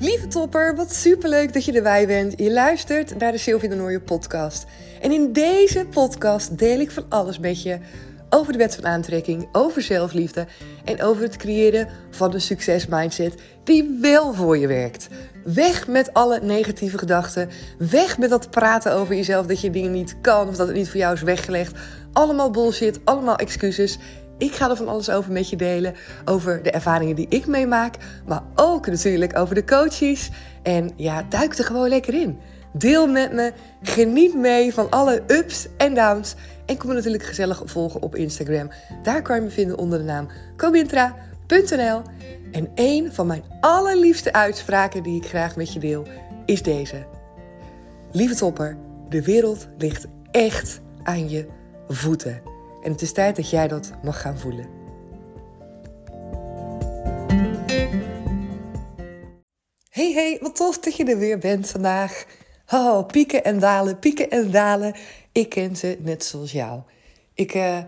Lieve topper, wat superleuk dat je erbij bent. Je luistert naar de Sylvie de Nooie podcast. En in deze podcast deel ik van alles met je over de wet van aantrekking, over zelfliefde en over het creëren van een succesmindset die wel voor je werkt. Weg met alle negatieve gedachten. Weg met dat praten over jezelf dat je dingen niet kan of dat het niet voor jou is weggelegd. Allemaal bullshit, allemaal excuses. Ik ga er van alles over met je delen. Over de ervaringen die ik meemaak. Maar ook natuurlijk over de coaches. En ja, duik er gewoon lekker in. Deel met me. Geniet mee van alle ups en downs. En kom me natuurlijk gezellig volgen op Instagram. Daar kan je me vinden onder de naam cobintra.nl. En een van mijn allerliefste uitspraken die ik graag met je deel is deze. Lieve topper, de wereld ligt echt aan je voeten. En het is tijd dat jij dat mag gaan voelen. Hey hey, wat tof dat je er weer bent vandaag. Oh, pieken en dalen, pieken en dalen. Ik ken ze net zoals jou. Ik uh,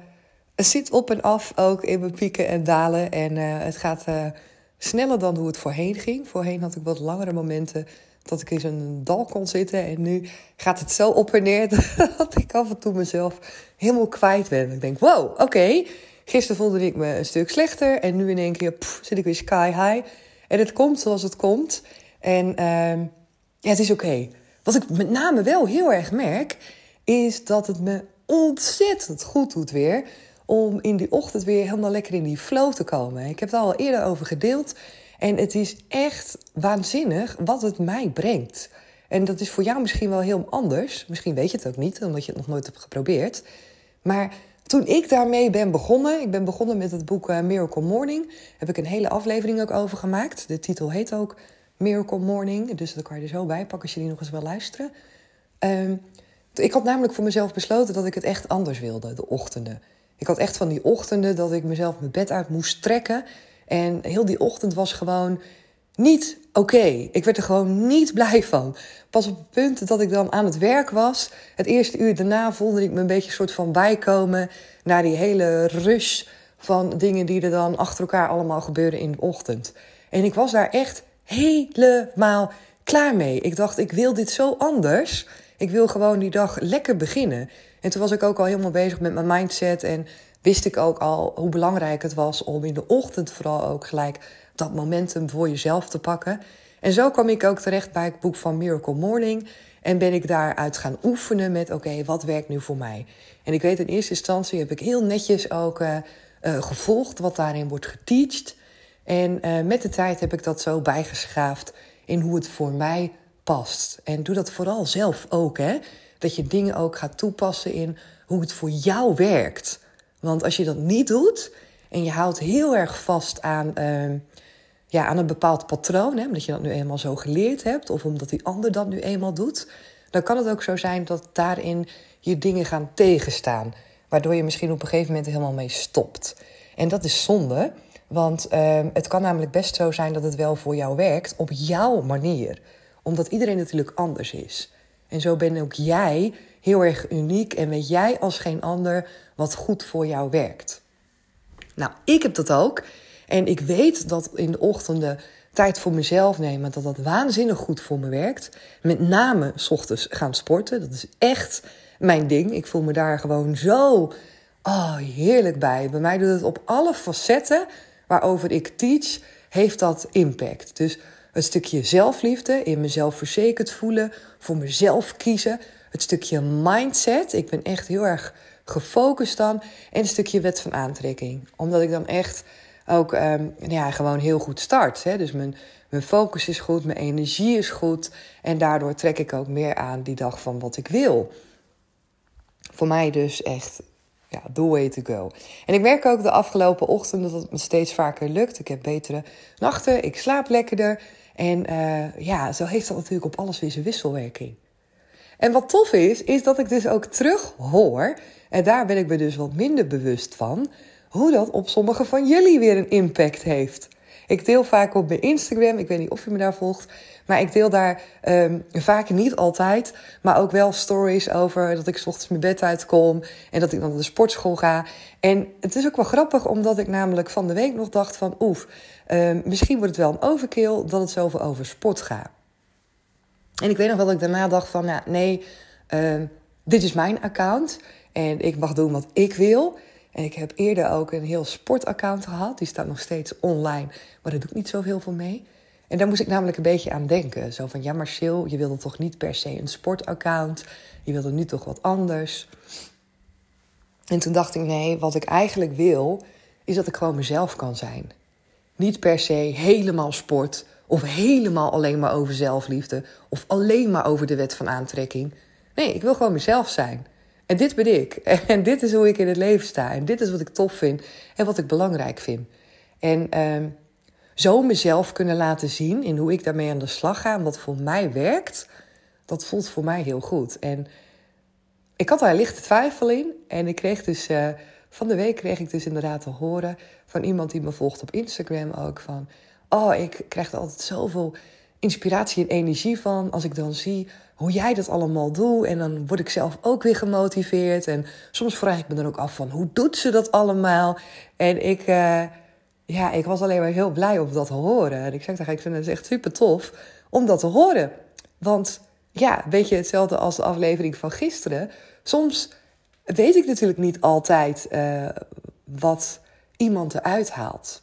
zit op en af ook in mijn pieken en dalen. En uh, het gaat uh, sneller dan hoe het voorheen ging. Voorheen had ik wat langere momenten dat ik in zo'n dal kon zitten. En nu gaat het zo op en neer dat ik af en toe mezelf helemaal kwijt ben. Ik denk, wow, oké. Gisteren voelde ik me een stuk slechter. En nu in één keer zit ik weer sky high. En het komt zoals het komt. En uh, ja, het is oké. Wat ik met name wel heel erg merk, is dat het me ontzettend goed doet weer. Om in die ochtend weer helemaal lekker in die flow te komen. Ik heb het al eerder over gedeeld. En het is echt waanzinnig wat het mij brengt. En dat is voor jou misschien wel heel anders. Misschien weet je het ook niet, omdat je het nog nooit hebt geprobeerd. Maar toen ik daarmee ben begonnen, ik ben begonnen met het boek uh, Miracle Morning, heb ik een hele aflevering ook over gemaakt. De titel heet ook Miracle Morning, dus dat kan je er zo bij pakken als je die nog eens wil luisteren. Um, ik had namelijk voor mezelf besloten dat ik het echt anders wilde, de ochtenden. Ik had echt van die ochtenden dat ik mezelf mijn bed uit moest trekken. En heel die ochtend was gewoon niet oké. Ik werd er gewoon niet blij van. Pas op het punt dat ik dan aan het werk was, het eerste uur daarna voelde ik me een beetje een soort van bijkomen naar die hele rush van dingen die er dan achter elkaar allemaal gebeuren in de ochtend. En ik was daar echt helemaal klaar mee. Ik dacht, ik wil dit zo anders. Ik wil gewoon die dag lekker beginnen. En toen was ik ook al helemaal bezig met mijn mindset en wist ik ook al hoe belangrijk het was om in de ochtend vooral ook gelijk dat momentum voor jezelf te pakken. En zo kwam ik ook terecht bij het boek van Miracle Morning. En ben ik daaruit gaan oefenen met: oké, wat werkt nu voor mij? En ik weet in eerste instantie heb ik heel netjes ook uh, uh, gevolgd wat daarin wordt geteacht. En uh, met de tijd heb ik dat zo bijgeschaafd in hoe het voor mij past. En doe dat vooral zelf ook, hè? Dat je dingen ook gaat toepassen in hoe het voor jou werkt. Want als je dat niet doet en je houdt heel erg vast aan, uh, ja, aan een bepaald patroon, hè, omdat je dat nu eenmaal zo geleerd hebt, of omdat die ander dat nu eenmaal doet, dan kan het ook zo zijn dat daarin je dingen gaan tegenstaan. Waardoor je misschien op een gegeven moment helemaal mee stopt. En dat is zonde, want uh, het kan namelijk best zo zijn dat het wel voor jou werkt op jouw manier. Omdat iedereen natuurlijk anders is. En zo ben ook jij heel erg uniek en weet jij als geen ander wat goed voor jou werkt. Nou, ik heb dat ook. En ik weet dat in de ochtenden tijd voor mezelf nemen, dat dat waanzinnig goed voor me werkt. Met name s ochtends gaan sporten. Dat is echt mijn ding. Ik voel me daar gewoon zo oh, heerlijk bij. Bij mij doet het op alle facetten waarover ik teach, heeft dat impact. Dus het stukje zelfliefde, in mezelf verzekerd voelen, voor mezelf kiezen. Het stukje mindset. Ik ben echt heel erg gefocust dan. En een stukje wet van aantrekking. Omdat ik dan echt ook um, ja, gewoon heel goed start. Hè? Dus mijn, mijn focus is goed, mijn energie is goed. En daardoor trek ik ook meer aan die dag van wat ik wil. Voor mij dus echt ja, the way to go. En ik merk ook de afgelopen ochtenden dat het me steeds vaker lukt. Ik heb betere nachten, ik slaap lekkerder. En uh, ja, zo heeft dat natuurlijk op alles weer zijn wisselwerking. En wat tof is, is dat ik dus ook terug hoor, en daar ben ik me dus wat minder bewust van, hoe dat op sommige van jullie weer een impact heeft. Ik deel vaak op mijn Instagram. Ik weet niet of je me daar volgt. Maar ik deel daar um, vaak niet altijd. Maar ook wel stories over dat ik s ochtends mijn bed uitkom. En dat ik dan naar de sportschool ga. En het is ook wel grappig, omdat ik namelijk van de week nog dacht van... Oef, um, misschien wordt het wel een overkill dat het zoveel over sport gaat. En ik weet nog wel dat ik daarna dacht van... Ja, nee, um, dit is mijn account. En ik mag doen wat ik wil. En ik heb eerder ook een heel sportaccount gehad. Die staat nog steeds online. Maar daar doe ik niet zoveel voor mee. En daar moest ik namelijk een beetje aan denken. Zo van, ja maar Sil, je wilde toch niet per se een sportaccount? Je wilde nu toch wat anders? En toen dacht ik, nee, wat ik eigenlijk wil... is dat ik gewoon mezelf kan zijn. Niet per se helemaal sport... of helemaal alleen maar over zelfliefde... of alleen maar over de wet van aantrekking. Nee, ik wil gewoon mezelf zijn. En dit ben ik. En dit is hoe ik in het leven sta. En dit is wat ik tof vind en wat ik belangrijk vind. En uh, zo mezelf kunnen laten zien in hoe ik daarmee aan de slag ga en wat voor mij werkt, dat voelt voor mij heel goed. En ik had daar lichte twijfel in. En ik kreeg dus uh, van de week kreeg ik dus inderdaad te horen van iemand die me volgt op Instagram ook van. Oh, ik krijg er altijd zoveel inspiratie en energie van als ik dan zie hoe jij dat allemaal doet. En dan word ik zelf ook weer gemotiveerd. En soms vraag ik me dan ook af van hoe doet ze dat allemaal? En ik, uh, ja, ik was alleen maar heel blij om dat te horen. En ik zeg tegen ik vind het echt super tof om dat te horen. Want ja, een beetje hetzelfde als de aflevering van gisteren. Soms weet ik natuurlijk niet altijd uh, wat iemand eruit haalt.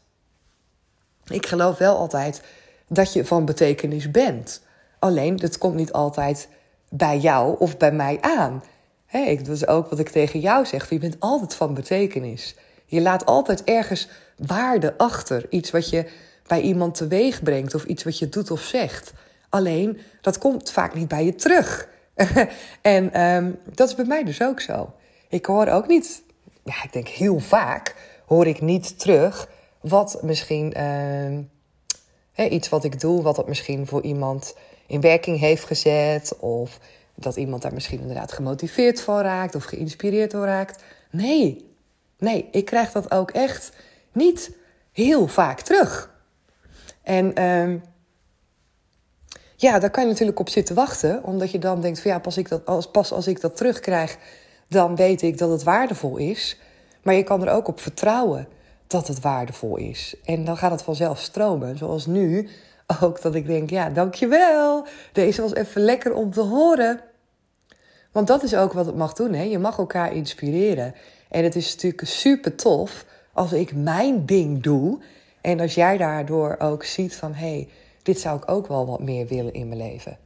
Ik geloof wel altijd dat je van betekenis bent. Alleen, dat komt niet altijd bij jou of bij mij aan. Hey, dat is ook wat ik tegen jou zeg. Je bent altijd van betekenis. Je laat altijd ergens waarde achter. Iets wat je bij iemand teweeg brengt of iets wat je doet of zegt. Alleen, dat komt vaak niet bij je terug. en um, dat is bij mij dus ook zo. Ik hoor ook niet, ja, ik denk heel vaak hoor ik niet terug wat misschien uh, iets wat ik doe, wat dat misschien voor iemand in werking heeft gezet. Of dat iemand daar misschien inderdaad gemotiveerd van raakt of geïnspireerd door raakt. Nee, nee, ik krijg dat ook echt niet heel vaak terug. En um, ja, daar kan je natuurlijk op zitten wachten, omdat je dan denkt van ja, pas, ik dat, als, pas als ik dat terugkrijg, dan weet ik dat het waardevol is. Maar je kan er ook op vertrouwen dat het waardevol is. En dan gaat het vanzelf stromen. Zoals nu ook dat ik denk, ja, dankjewel. Deze was even lekker om te horen. Want dat is ook wat het mag doen. Hè? Je mag elkaar inspireren. En het is natuurlijk super tof als ik mijn ding doe. En als jij daardoor ook ziet van hé, hey, dit zou ik ook wel wat meer willen in mijn leven.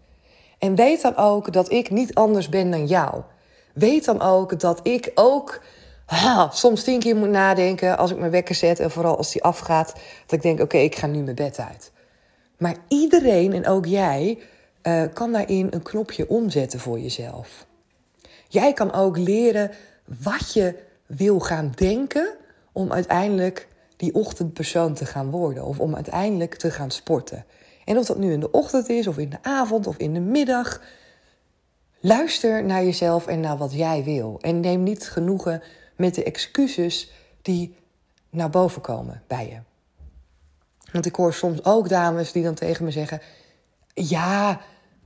En weet dan ook dat ik niet anders ben dan jou. Weet dan ook dat ik ook soms tien keer moet nadenken als ik mijn wekker zet. En vooral als die afgaat, dat ik denk: oké, ik ga nu mijn bed uit. Maar iedereen en ook jij uh, kan daarin een knopje omzetten voor jezelf. Jij kan ook leren wat je wil gaan denken om uiteindelijk die ochtendpersoon te gaan worden. Of om uiteindelijk te gaan sporten. En of dat nu in de ochtend is, of in de avond, of in de middag. Luister naar jezelf en naar wat jij wil. En neem niet genoegen met de excuses die naar boven komen bij je. Want ik hoor soms ook dames die dan tegen me zeggen: Ja,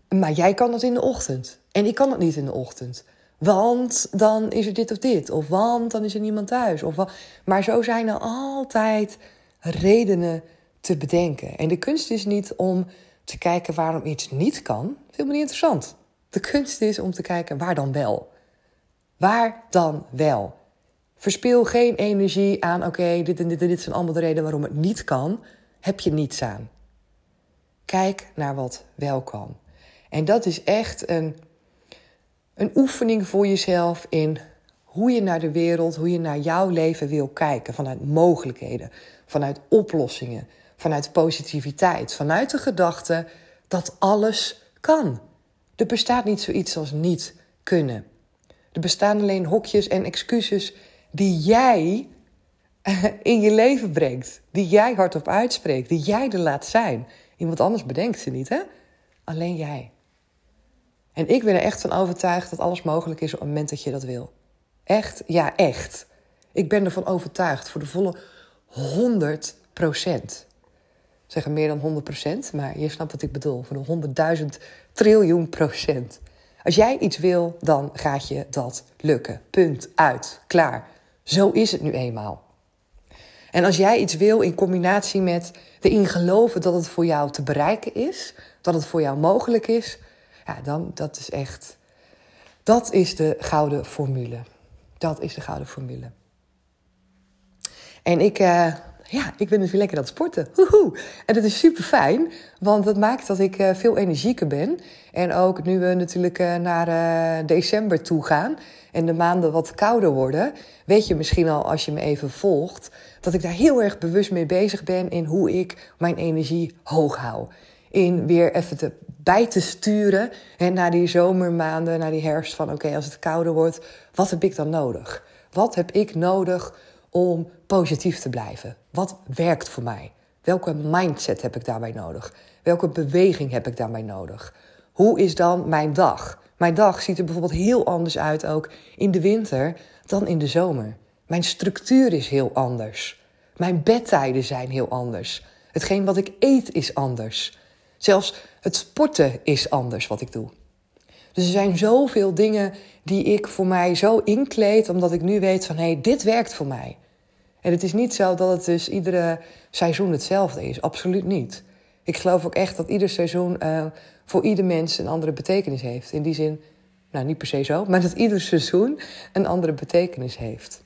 maar jij kan het in de ochtend. En ik kan het niet in de ochtend. Want dan is er dit of dit. Of want dan is er niemand thuis. Of maar zo zijn er altijd redenen te bedenken. En de kunst is niet om te kijken waarom iets niet kan. Veel niet interessant. De kunst is om te kijken waar dan wel. Waar dan wel? Verspil geen energie aan, oké, dit en dit en dit zijn allemaal de redenen waarom het niet kan. Heb je niets aan. Kijk naar wat wel kan. En dat is echt een een oefening voor jezelf in hoe je naar de wereld, hoe je naar jouw leven wil kijken. Vanuit mogelijkheden, vanuit oplossingen, vanuit positiviteit, vanuit de gedachte dat alles kan. Er bestaat niet zoiets als niet kunnen. Er bestaan alleen hokjes en excuses die jij in je leven brengt. Die jij hardop uitspreekt, die jij er laat zijn. Iemand anders bedenkt ze niet, hè? Alleen jij. En ik ben er echt van overtuigd dat alles mogelijk is op het moment dat je dat wil. Echt, ja, echt. Ik ben ervan overtuigd voor de volle 100 procent. zeggen meer dan 100%, maar je snapt wat ik bedoel, van de 100.000 triljoen procent. Als jij iets wil, dan gaat je dat lukken. Punt, uit, klaar. Zo is het nu eenmaal. En als jij iets wil in combinatie met erin geloven dat het voor jou te bereiken is, dat het voor jou mogelijk is, ja, dan dat is echt, dat is de gouden formule. Dat is de gouden formule. En ik, uh, ja, ik ben dus weer lekker aan het sporten. Woehoe. En dat is super fijn, want dat maakt dat ik uh, veel energieker ben. En ook nu we natuurlijk uh, naar december toe gaan en de maanden wat kouder worden, weet je misschien al als je me even volgt, dat ik daar heel erg bewust mee bezig ben in hoe ik mijn energie hoog hou. In weer even te, bij te sturen en naar die zomermaanden, naar die herfst van oké, als het kouder wordt, wat heb ik dan nodig? Wat heb ik nodig om positief te blijven? Wat werkt voor mij? Welke mindset heb ik daarbij nodig? Welke beweging heb ik daarbij nodig? Hoe is dan mijn dag? Mijn dag ziet er bijvoorbeeld heel anders uit ook in de winter dan in de zomer. Mijn structuur is heel anders. Mijn bedtijden zijn heel anders. Hetgeen wat ik eet is anders. Zelfs het sporten is anders wat ik doe. Dus er zijn zoveel dingen die ik voor mij zo inkleed, omdat ik nu weet van hé, hey, dit werkt voor mij. En het is niet zo dat het dus iedere seizoen hetzelfde is. Absoluut niet. Ik geloof ook echt dat ieder seizoen uh, voor ieder mens een andere betekenis heeft. In die zin, nou niet per se zo, maar dat ieder seizoen een andere betekenis heeft.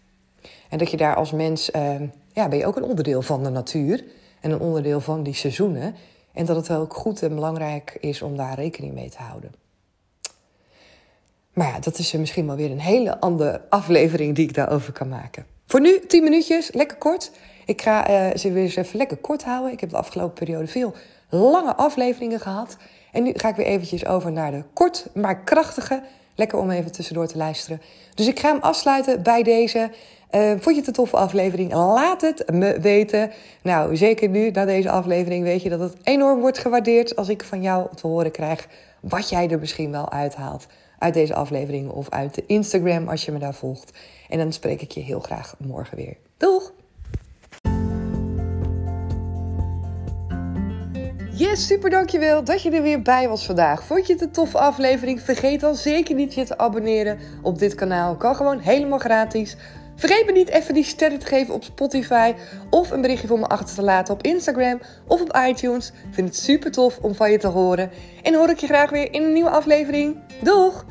En dat je daar als mens, uh, ja, ben je ook een onderdeel van de natuur en een onderdeel van die seizoenen. En dat het ook goed en belangrijk is om daar rekening mee te houden. Maar ja, dat is misschien wel weer een hele andere aflevering die ik daarover kan maken. Voor nu 10 minuutjes, lekker kort. Ik ga uh, ze weer eens even lekker kort houden. Ik heb de afgelopen periode veel lange afleveringen gehad. En nu ga ik weer eventjes over naar de kort, maar krachtige. Lekker om even tussendoor te luisteren. Dus ik ga hem afsluiten bij deze. Uh, vond je het een toffe aflevering? Laat het me weten. Nou, zeker nu, na deze aflevering, weet je dat het enorm wordt gewaardeerd als ik van jou te horen krijg wat jij er misschien wel uithaalt uit deze aflevering of uit de Instagram als je me daar volgt. En dan spreek ik je heel graag morgen weer. Doeg! Yes, super dankjewel dat je er weer bij was vandaag. Vond je het een toffe aflevering? Vergeet dan zeker niet je te abonneren op dit kanaal. Kan gewoon helemaal gratis. Vergeet me niet even die sterren te geven op Spotify of een berichtje voor me achter te laten op Instagram of op iTunes. Ik vind het super tof om van je te horen. En hoor ik je graag weer in een nieuwe aflevering. Doeg!